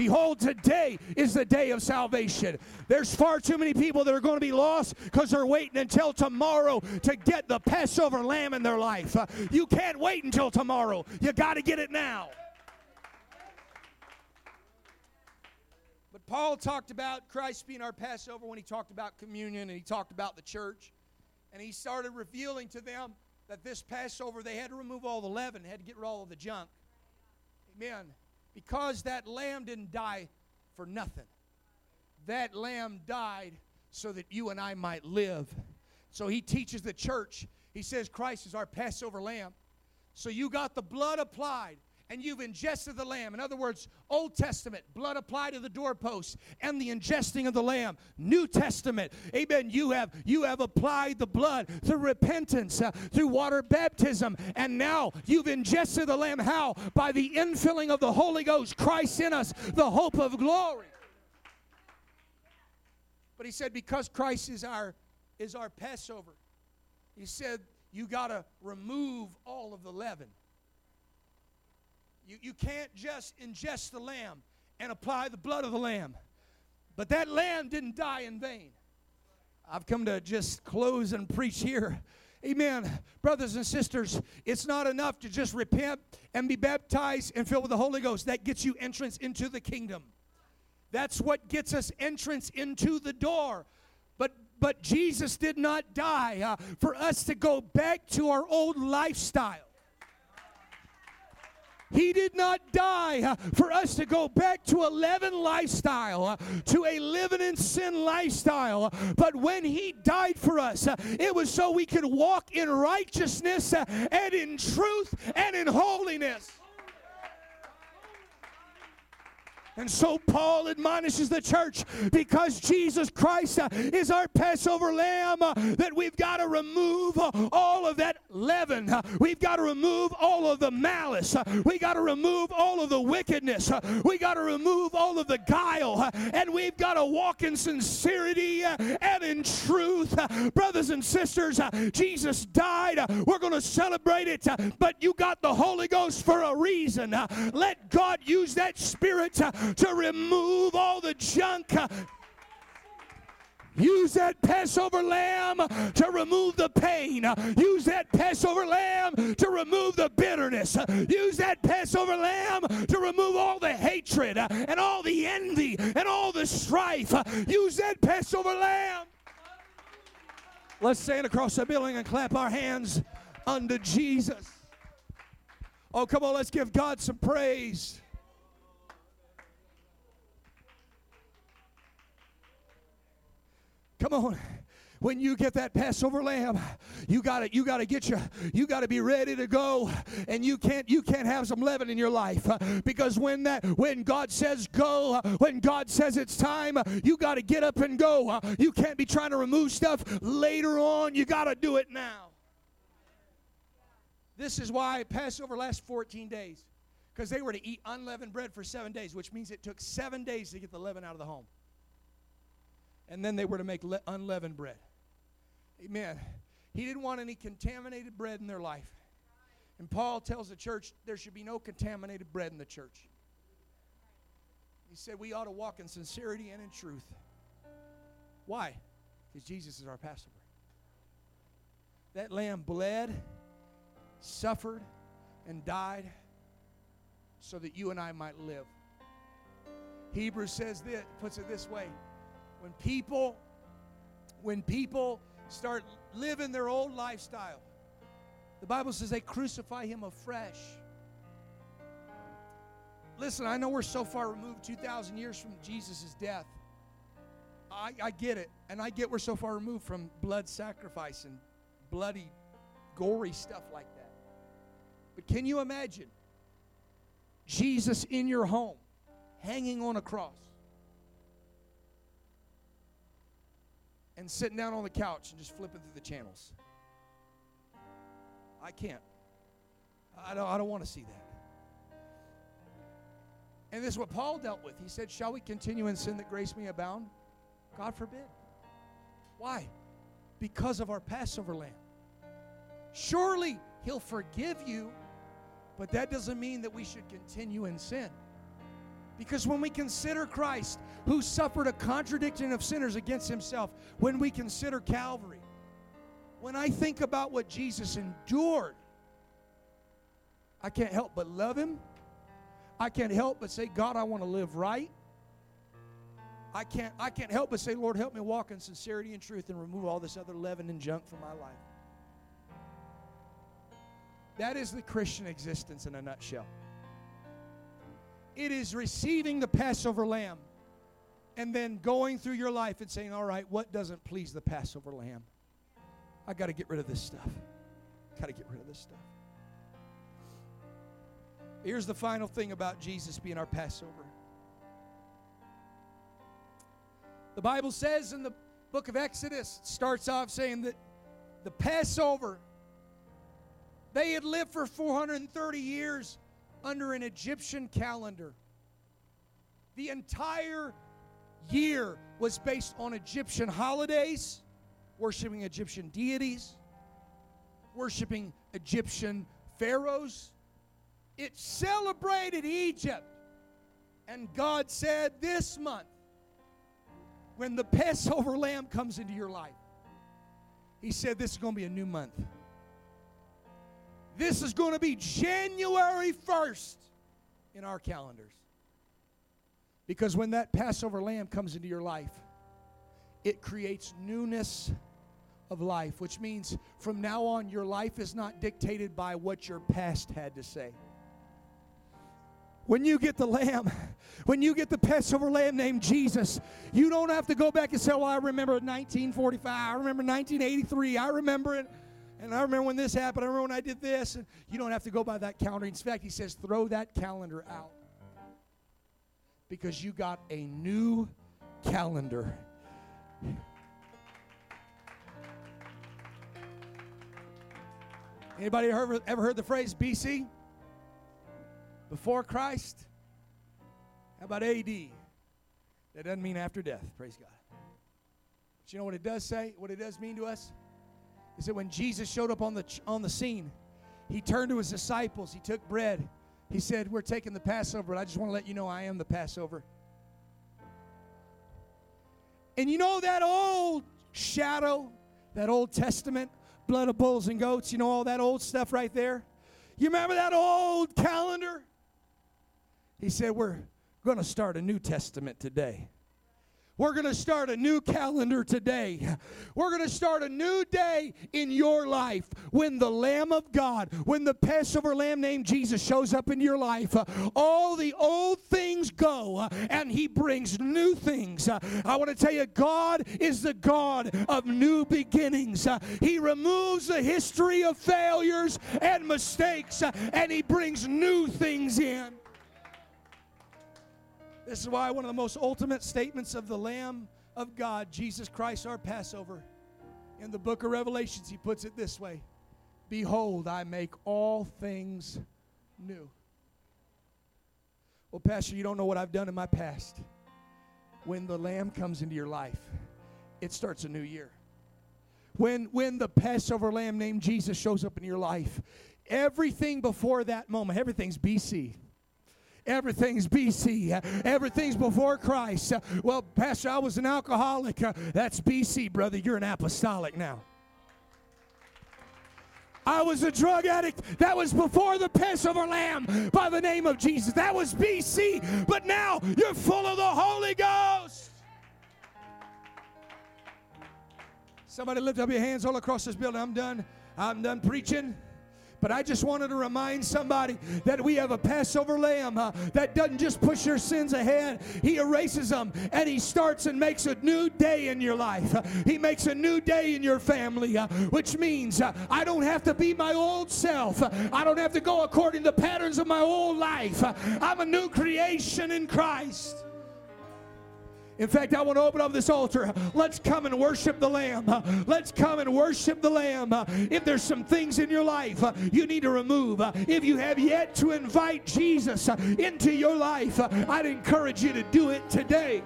Behold, today is the day of salvation. There's far too many people that are going to be lost because they're waiting until tomorrow to get the Passover lamb in their life. Uh, you can't wait until tomorrow. You got to get it now. But Paul talked about Christ being our Passover when he talked about communion and he talked about the church. And he started revealing to them that this Passover, they had to remove all the leaven, had to get rid of all of the junk. Amen because that lamb didn't die for nothing. That lamb died so that you and I might live. So he teaches the church. He says Christ is our Passover lamb. So you got the blood applied and you've ingested the lamb. In other words, Old Testament, blood applied to the doorpost and the ingesting of the lamb. New Testament, amen, you have you have applied the blood through repentance, uh, through water baptism, and now you've ingested the lamb how? By the infilling of the Holy Ghost, Christ in us, the hope of glory. But he said because Christ is our is our Passover. He said you got to remove all of the leaven. You, you can't just ingest the lamb and apply the blood of the lamb. But that lamb didn't die in vain. I've come to just close and preach here. Amen. Brothers and sisters, it's not enough to just repent and be baptized and filled with the Holy Ghost. That gets you entrance into the kingdom. That's what gets us entrance into the door. But but Jesus did not die uh, for us to go back to our old lifestyle. He did not die uh, for us to go back to a leaven lifestyle, uh, to a living in sin lifestyle. But when He died for us, uh, it was so we could walk in righteousness and in truth and in holiness. And so Paul admonishes the church because Jesus Christ uh, is our Passover lamb uh, that we've got to remove uh, all of that leaven. Uh, we've got to remove all of the malice. Uh, we got to remove all of the wickedness. Uh, we got to remove all of the guile. And we've got to walk in sincerity and in truth. Brothers and sisters, Jesus died. We're going to celebrate it. But you got the Holy Ghost for a reason. Let God use that Spirit to remove all the junk Use that Passover lamb to remove the pain. Use that Passover lamb to remove the bitterness. Use that Passover lamb to remove all the hatred and all the envy and all the strife. Use that Passover lamb. Let's stand across the building and clap our hands unto Jesus. Oh, come on, let's give God some praise. Come on. When you get that passover lamb you got to you got to get you you got to be ready to go. And you can't you can't have some leaven in your life uh, because when that when god says go uh, when god says it's time uh, you got to get up and go you can't be trying to remove stuff later on. You got to do it now. This is why passover lasts 14 days because they were to eat unleavened bread for seven days which means it took seven days to get the leaven out of the home and then they were to make le- unleavened bread. Amen. He didn't want any contaminated bread in their life. And Paul tells the church there should be no contaminated bread in the church. He said we ought to walk in sincerity and in truth. Why? Because Jesus is our Passover. That lamb bled, suffered, and died so that you and I might live. Hebrews says this, puts it this way when people when people start living their old lifestyle the bible says they crucify him afresh. Listen i know we're so far removed 2000 years from jesus' death. I, I get it and i get we're so far removed from blood sacrifice and bloody gory stuff like that. But can you imagine jesus in your home hanging on a cross and sitting down on the couch and just flipping through the channels. I can't. I don't, I don't want to see that. And this is what Paul dealt with. He said, Shall we continue in sin that grace may abound? God forbid. Why? Because of our Passover lamb. Surely he'll forgive you, but that doesn't mean that we should continue in sin. Because when we consider Christ, who suffered a contradiction of sinners against himself, when we consider Calvary, when I think about what Jesus endured, I can't help but love him. I can't help but say, God, I want to live right. I can't, I can't help but say, Lord, help me walk in sincerity and truth and remove all this other leaven and junk from my life. That is the Christian existence in a nutshell. It is receiving the Passover lamb and then going through your life and saying, all right, what doesn't please the Passover lamb? I got to get rid of this stuff. Got to get rid of this stuff. Here's the final thing about Jesus being our Passover. The Bible says in the book of Exodus, starts off saying that the Passover, they had lived for 430 years under an Egyptian calendar. The entire year was based on Egyptian holidays, worshiping Egyptian deities, worshiping Egyptian pharaohs. It celebrated Egypt. And God said, This month, when the Passover lamb comes into your life, He said, This is going to be a new month. This is going to be January 1st in our calendars. Because when that Passover lamb comes into your life, it creates newness of life, which means from now on, your life is not dictated by what your past had to say. When you get the lamb, when you get the Passover lamb named Jesus, you don't have to go back and say, Well, I remember 1945, I remember 1983, I remember it. And I remember when this happened. I remember when I did this. And you don't have to go by that calendar. In fact, he says, throw that calendar out. Because you got a new calendar. Anybody ever, ever heard the phrase BC? Before Christ? How about AD? That doesn't mean after death. Praise God. But you know what it does say? What it does mean to us? Is that when Jesus showed up on the, on the scene, he turned to his disciples, he took bread, he said, We're taking the Passover, I just want to let you know I am the Passover. And you know that old shadow, that Old Testament, blood of bulls and goats, you know all that old stuff right there? You remember that old calendar? He said, We're going to start a New Testament today. We're going to start a new calendar today. We're going to start a new day in your life when the Lamb of God, when the Passover lamb named Jesus shows up in your life. All the old things go and he brings new things. I want to tell you, God is the God of new beginnings. He removes the history of failures and mistakes and he brings new things in. This is why one of the most ultimate statements of the Lamb of God, Jesus Christ, our Passover, in the book of Revelations, he puts it this way Behold, I make all things new. Well, Pastor, you don't know what I've done in my past. When the Lamb comes into your life, it starts a new year. When, when the Passover lamb named Jesus shows up in your life, everything before that moment, everything's BC. Everything's BC. Everything's before Christ. Well, Pastor, I was an alcoholic. That's BC, brother. You're an apostolic now. I was a drug addict. That was before the Passover lamb by the name of Jesus. That was BC. But now you're full of the Holy Ghost. Somebody lift up your hands all across this building. I'm done. I'm done preaching. But I just wanted to remind somebody that we have a Passover lamb uh, that doesn't just push your sins ahead, He erases them and He starts and makes a new day in your life. Uh, he makes a new day in your family, uh, which means uh, I don't have to be my old self. I don't have to go according to the patterns of my old life. I'm a new creation in Christ. In fact, I want to open up this altar. Let's come and worship the Lamb. Let's come and worship the Lamb. If there's some things in your life you need to remove, if you have yet to invite Jesus into your life, I'd encourage you to do it today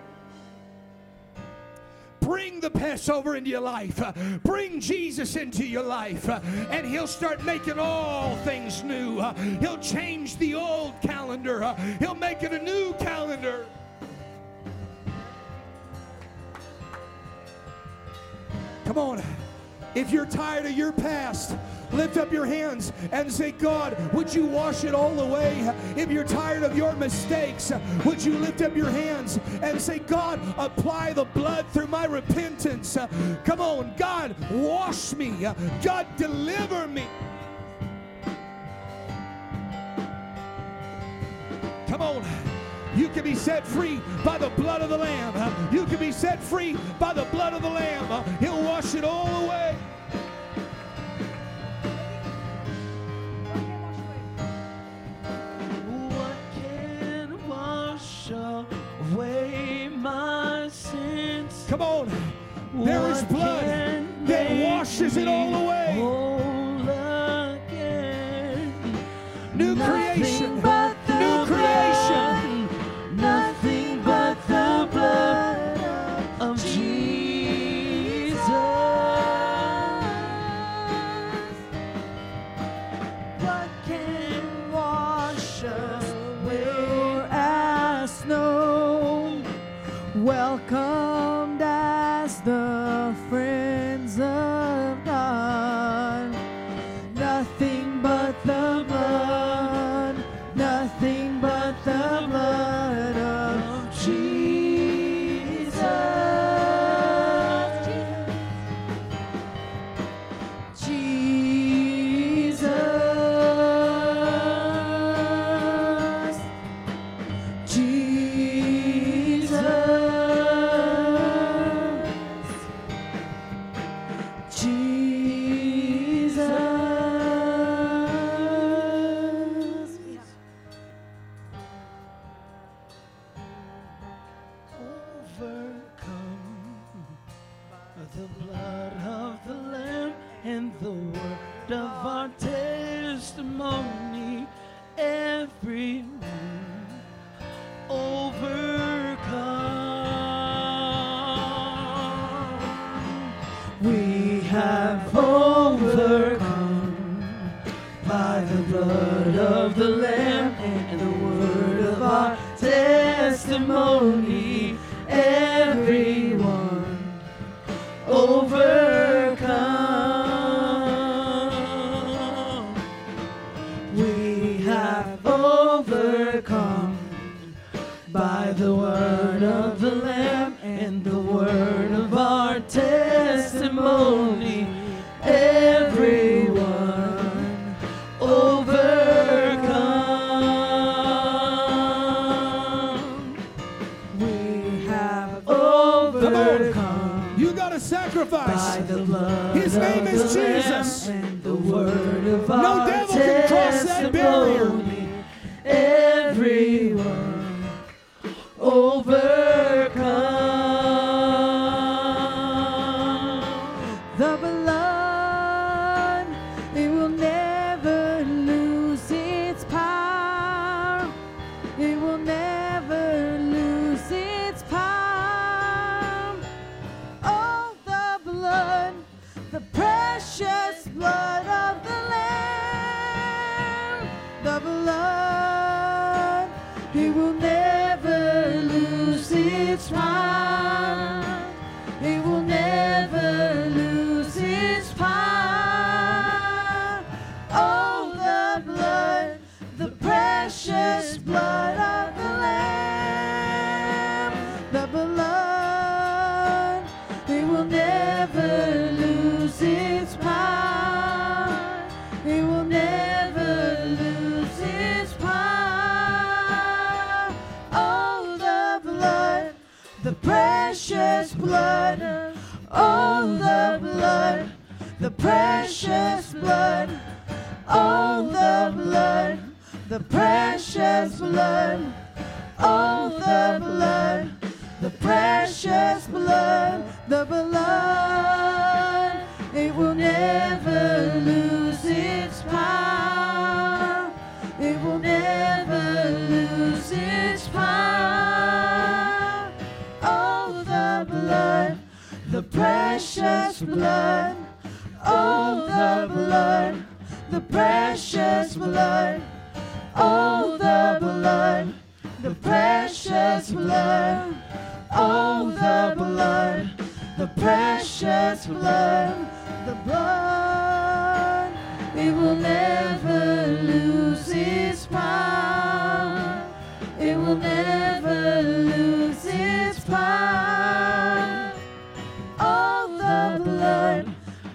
bring the Passover into your life. Bring Jesus into your life, and He'll start making all things new. He'll change the old calendar, He'll make it a new calendar. Come on. If you're tired of your past, lift up your hands and say, God, would you wash it all away? If you're tired of your mistakes, would you lift up your hands and say, God, apply the blood through my repentance? Come on, God, wash me. God, deliver me. Come on. You can be set free by the blood of the Lamb. You can be set free by the blood of the Lamb. He'll wash it all away. What can wash away my sins? Come on. There is blood that washes it all away. New Nothing creation. by the word of the Lamb and the word of our testimony. Everyone overcome. We have overcome. You got to sacrifice. By the blood His name is Jesus. no devil can cross that barrier. precious blood. Oh, the blood, the precious blood. Oh, the blood, the precious blood. Oh, the blood, the precious blood, the blood. It will never lose its power. It will never.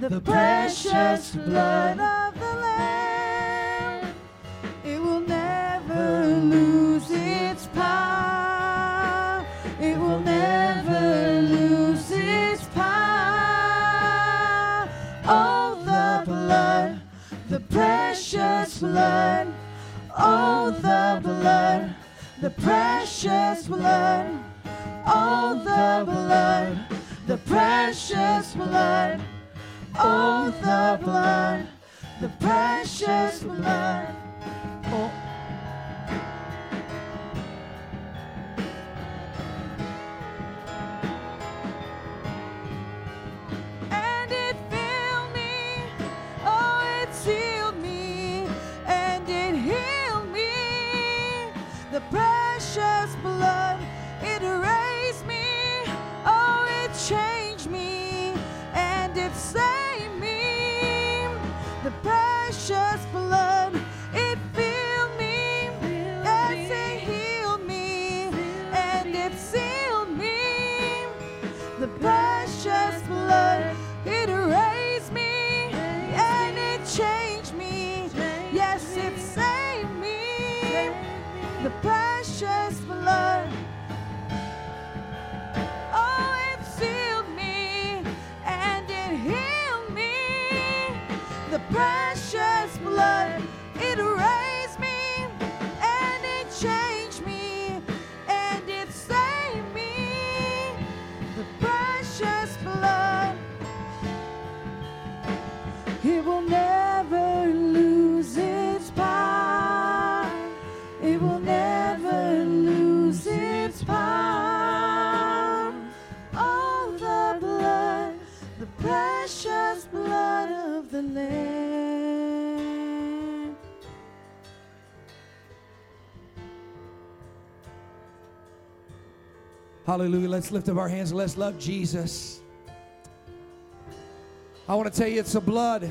the precious blood of the Lamb. It will never lose its power. It will never lose its power. Oh, the blood, the precious blood. Oh, the blood, the precious blood. Oh, the blood, the precious blood. Oh, the blood, the precious blood. Oh, precious blood. Hallelujah. Let's lift up our hands. Let's love Jesus. I want to tell you, it's the blood.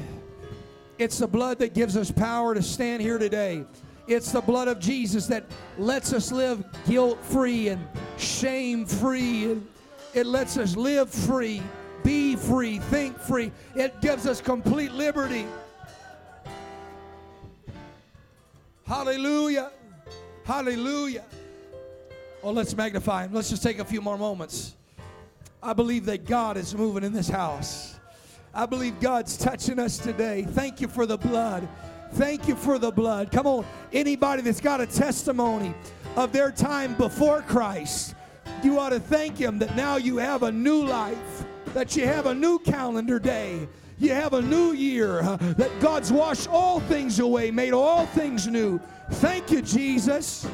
It's the blood that gives us power to stand here today. It's the blood of Jesus that lets us live guilt free and shame free. It lets us live free, be free, think free. It gives us complete liberty. Hallelujah. Hallelujah. Oh, let's magnify him. Let's just take a few more moments. I believe that God is moving in this house. I believe God's touching us today. Thank you for the blood. Thank you for the blood. Come on, anybody that's got a testimony of their time before Christ, you ought to thank Him that now you have a new life, that you have a new calendar day, you have a new year, that God's washed all things away, made all things new. Thank you, Jesus.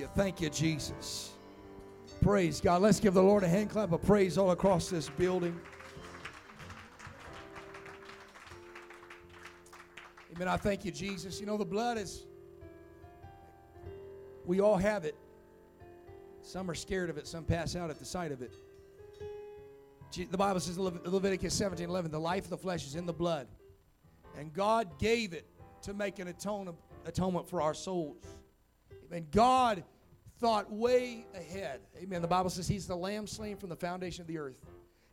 Hallelujah. Thank you, Jesus. Praise God. Let's give the Lord a hand clap of praise all across this building. Amen. I thank you, Jesus. You know, the blood is, we all have it. Some are scared of it, some pass out at the sight of it. The Bible says in Leviticus 17 11, the life of the flesh is in the blood. And God gave it to make an atonement for our souls. And God thought way ahead. Amen. The Bible says He's the lamb slain from the foundation of the earth.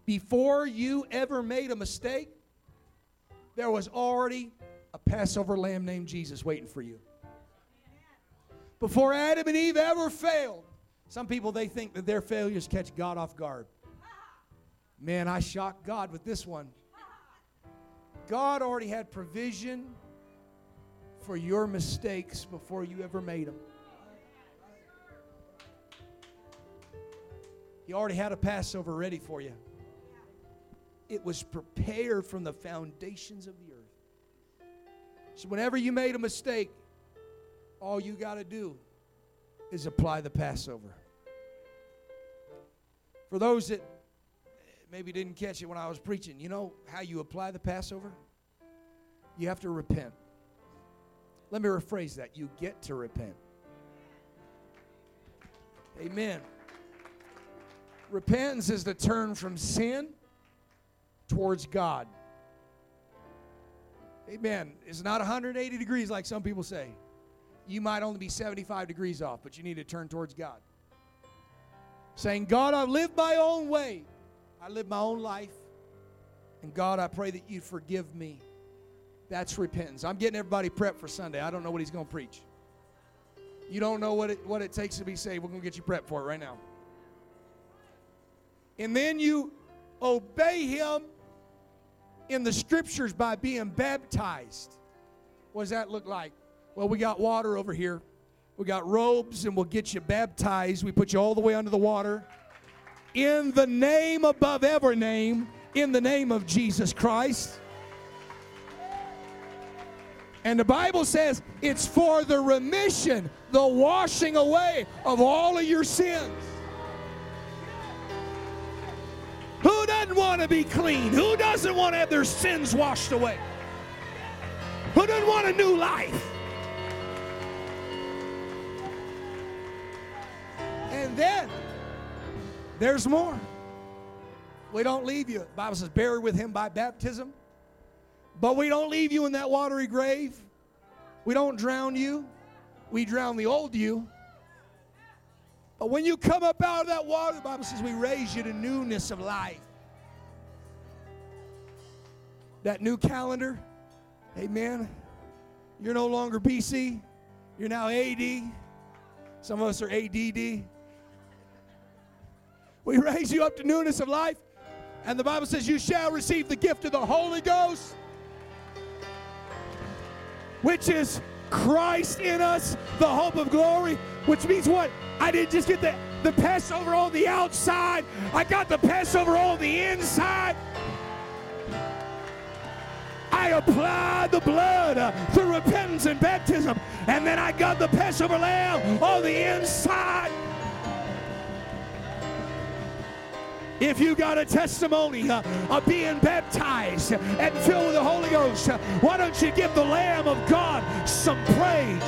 Before you ever made a mistake, there was already a Passover lamb named Jesus waiting for you. Before Adam and Eve ever failed, some people they think that their failures catch God off guard. Man, I shocked God with this one. God already had provision for your mistakes before you ever made them. He already had a Passover ready for you. It was prepared from the foundations of the earth. So, whenever you made a mistake, all you got to do is apply the Passover. For those that maybe didn't catch it when I was preaching, you know how you apply the Passover? You have to repent. Let me rephrase that. You get to repent. Amen. Repentance is to turn from sin towards God. Amen. It's not 180 degrees like some people say. You might only be 75 degrees off, but you need to turn towards God. Saying, God, I've lived my own way. I live my own life. And God, I pray that you forgive me. That's repentance. I'm getting everybody prepped for Sunday. I don't know what he's going to preach. You don't know what it, what it takes to be saved. We're going to get you prepped for it right now and then you obey Him in the scriptures by being baptized. What does that look like? Well, we got water over here. We got robes, and we'll get you baptized. We put you all the way under the water. In the name above every name, in the name of Jesus Christ. And the Bible says it's for the remission, the washing away of all of your sins. Doesn't want to be clean? Who doesn't want to have their sins washed away? Who doesn't want a new life? And then there's more. We don't leave you. The Bible says, buried with him by baptism. But we don't leave you in that watery grave. We don't drown you. We drown the old you but when you come up out of that water, the Bible says we raise you to newness of life. That new calendar, amen. You're no longer BC, you're now AD. Some of us are ADD. We raise you up to newness of life. And the Bible says, You shall receive the gift of the Holy Ghost, which is Christ in us, the hope of glory, which means what? I didn't just get the, the Passover on the outside, I got the Passover on the inside. I applied the blood through repentance and baptism, and then I got the Passover lamb on the inside. If you got a testimony uh, of being baptized and filled with the Holy Ghost, uh, why don't you give the Lamb of God some praise?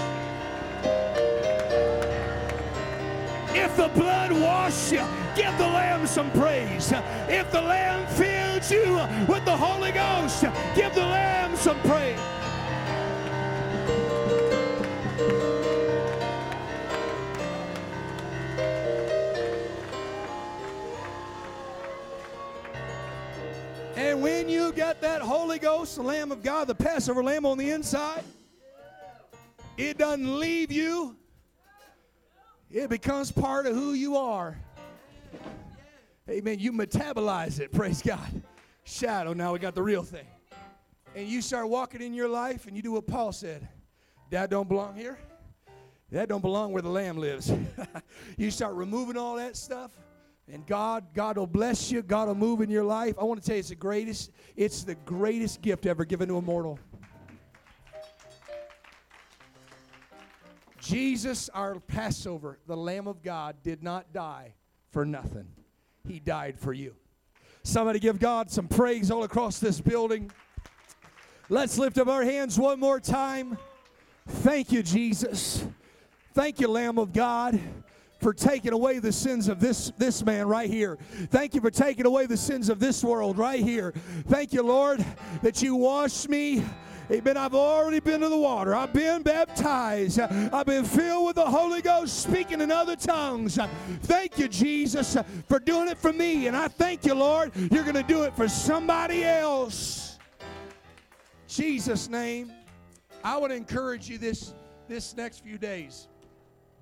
If the blood washed you, give the Lamb some praise. If the Lamb filled you with the Holy Ghost, some praise. And when you get that Holy Ghost, the Lamb of God, the Passover Lamb on the inside, it doesn't leave you, it becomes part of who you are. Amen. You metabolize it. Praise God. Shadow. Now we got the real thing. And you start walking in your life and you do what Paul said. Dad don't belong here. That don't belong where the lamb lives. you start removing all that stuff and God, God will bless you. God will move in your life. I want to tell you, it's the greatest, it's the greatest gift ever given to a mortal. Jesus, our Passover, the Lamb of God, did not die for nothing. He died for you. Somebody give God some praise all across this building. Let's lift up our hands one more time. Thank you, Jesus. Thank you, Lamb of God for taking away the sins of this, this man right here. Thank you for taking away the sins of this world right here. Thank you, Lord, that you washed me. Amen. I've already been to the water. I've been baptized. I've been filled with the Holy Ghost, speaking in other tongues. Thank you, Jesus, for doing it for me. And I thank you, Lord, you're going to do it for somebody else. Jesus' name. I would encourage you this, this next few days.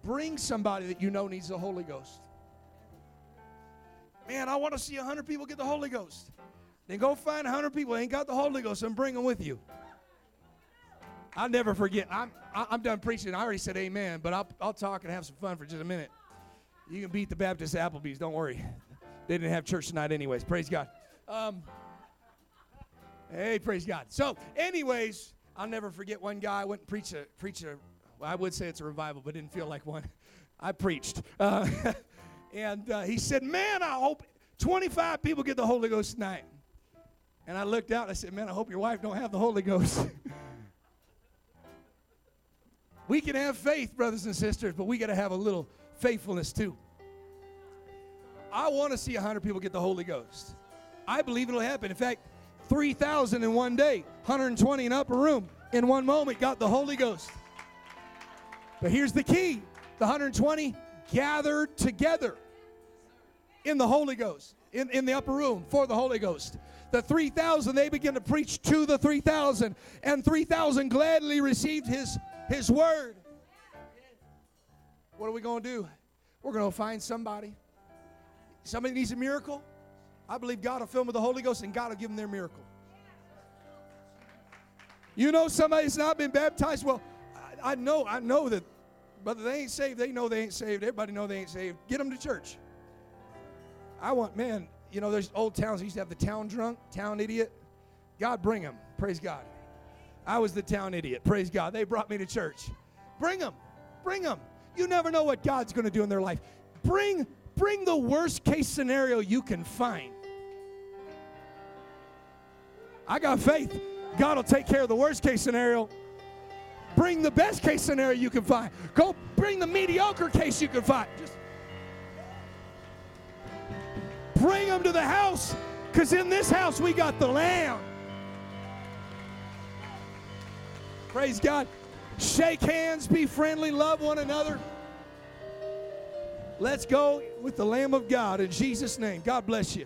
Bring somebody that you know needs the Holy Ghost. Man, I want to see 100 people get the Holy Ghost. Then go find 100 people that ain't got the Holy Ghost and bring them with you. I'll never forget. I'm, I'm done preaching. I already said amen, but I'll, I'll talk and have some fun for just a minute. You can beat the Baptist Applebee's. Don't worry. They didn't have church tonight, anyways. Praise God. Um, hey, praise God. So, anyways, I'll never forget one guy I went and preached a, preached a well, I would say it's a revival, but didn't feel like one. I preached. Uh, and uh, he said, Man, I hope 25 people get the Holy Ghost tonight. And I looked out and I said, Man, I hope your wife don't have the Holy Ghost. we can have faith, brothers and sisters, but we got to have a little faithfulness too. I want to see 100 people get the Holy Ghost. I believe it'll happen. In fact, 3,000 in one day, 120 in upper room in one moment got the Holy Ghost. But here's the key the 120 gathered together in the Holy Ghost, in, in the upper room for the Holy Ghost. The 3,000, they began to preach to the 3,000, and 3,000 gladly received his, his word. What are we going to do? We're going to find somebody. Somebody needs a miracle. I believe God will fill them with the Holy Ghost, and God will give them their miracle. You know somebody's not been baptized? Well, I know, I know that, but they ain't saved. They know they ain't saved. Everybody know they ain't saved. Get them to church. I want, man, you know, there's old towns used to have the town drunk, town idiot. God bring them. Praise God. I was the town idiot. Praise God. They brought me to church. Bring them. Bring them. You never know what God's going to do in their life. Bring bring the worst case scenario you can find. I got faith. God will take care of the worst case scenario. Bring the best case scenario you can find. Go bring the mediocre case you can find. Just bring them to the house because in this house we got the Lamb. Praise God. Shake hands, be friendly, love one another. Let's go with the Lamb of God in Jesus' name. God bless you.